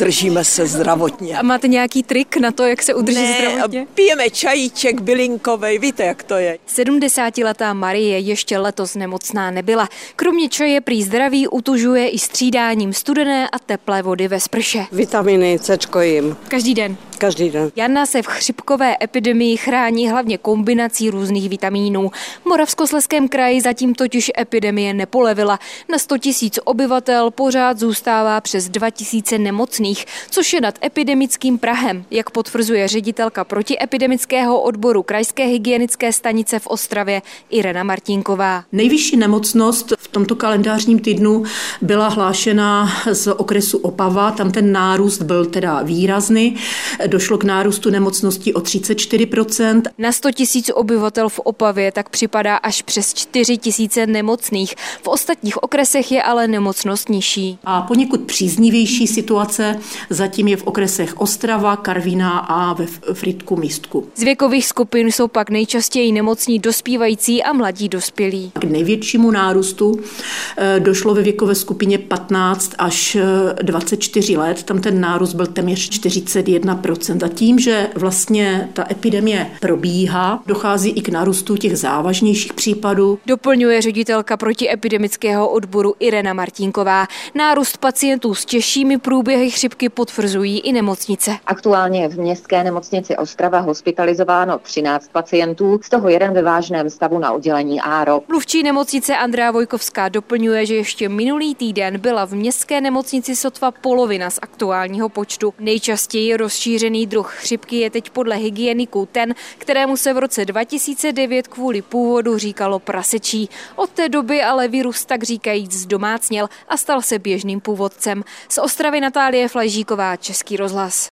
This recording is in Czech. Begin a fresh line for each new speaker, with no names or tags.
držíme se zdravotně.
A máte nějaký trik na to, jak se udržet
ne,
zdravotně?
pijeme čajíček bylinkovej, víte, jak to je.
70-letá Marie ještě letos nemocná nebyla. Kromě čaje prý zdraví utužuje i střídáním studené a teplé vody ve sprše.
Vitaminy C jim.
Každý den.
Každý den.
Jana se v chřipkové epidemii chrání hlavně kombinací různých vitamínů. V Moravskosleském kraji zatím totiž epidemie nepolevila. Na 100 tisíc obyvatel pořád zůstává přes 2 tisíce nemocných, což je nad epidemickým Prahem, jak potvrzuje ředitelka protiepidemického odboru Krajské hygienické stanice v Ostravě Irena Martinková.
Nejvyšší nemocnost v tomto kalendářním týdnu byla hlášena z okresu Opava, tam ten nárůst byl teda výrazný došlo k nárůstu nemocnosti o 34%.
Na 100 tisíc obyvatel v Opavě tak připadá až přes 4 tisíce nemocných. V ostatních okresech je ale nemocnost nižší.
A poněkud příznivější situace zatím je v okresech Ostrava, Karvína a ve Fritku Místku.
Z věkových skupin jsou pak nejčastěji nemocní dospívající a mladí dospělí.
K největšímu nárůstu eh, došlo ve věkové skupině 15 až 24 eh, let. Tam ten nárůst byl téměř 41 a tím, že vlastně ta epidemie probíhá, dochází i k narůstu těch závažnějších případů.
Doplňuje ředitelka protiepidemického odboru Irena Martínková. Nárůst pacientů s těžšími průběhy chřipky potvrzují i nemocnice.
Aktuálně v městské nemocnici Ostrava hospitalizováno 13 pacientů, z toho jeden ve vážném stavu na oddělení ARO.
Mluvčí nemocnice Andrea Vojkovská doplňuje, že ještě minulý týden byla v městské nemocnici sotva polovina z aktuálního počtu. Nejčastěji rozšířený Rozšířený druh chřipky je teď podle hygieniků ten, kterému se v roce 2009 kvůli původu říkalo prasečí. Od té doby ale virus tak říkajíc zdomácněl a stal se běžným původcem. Z Ostravy Natálie Flažíková, Český rozhlas.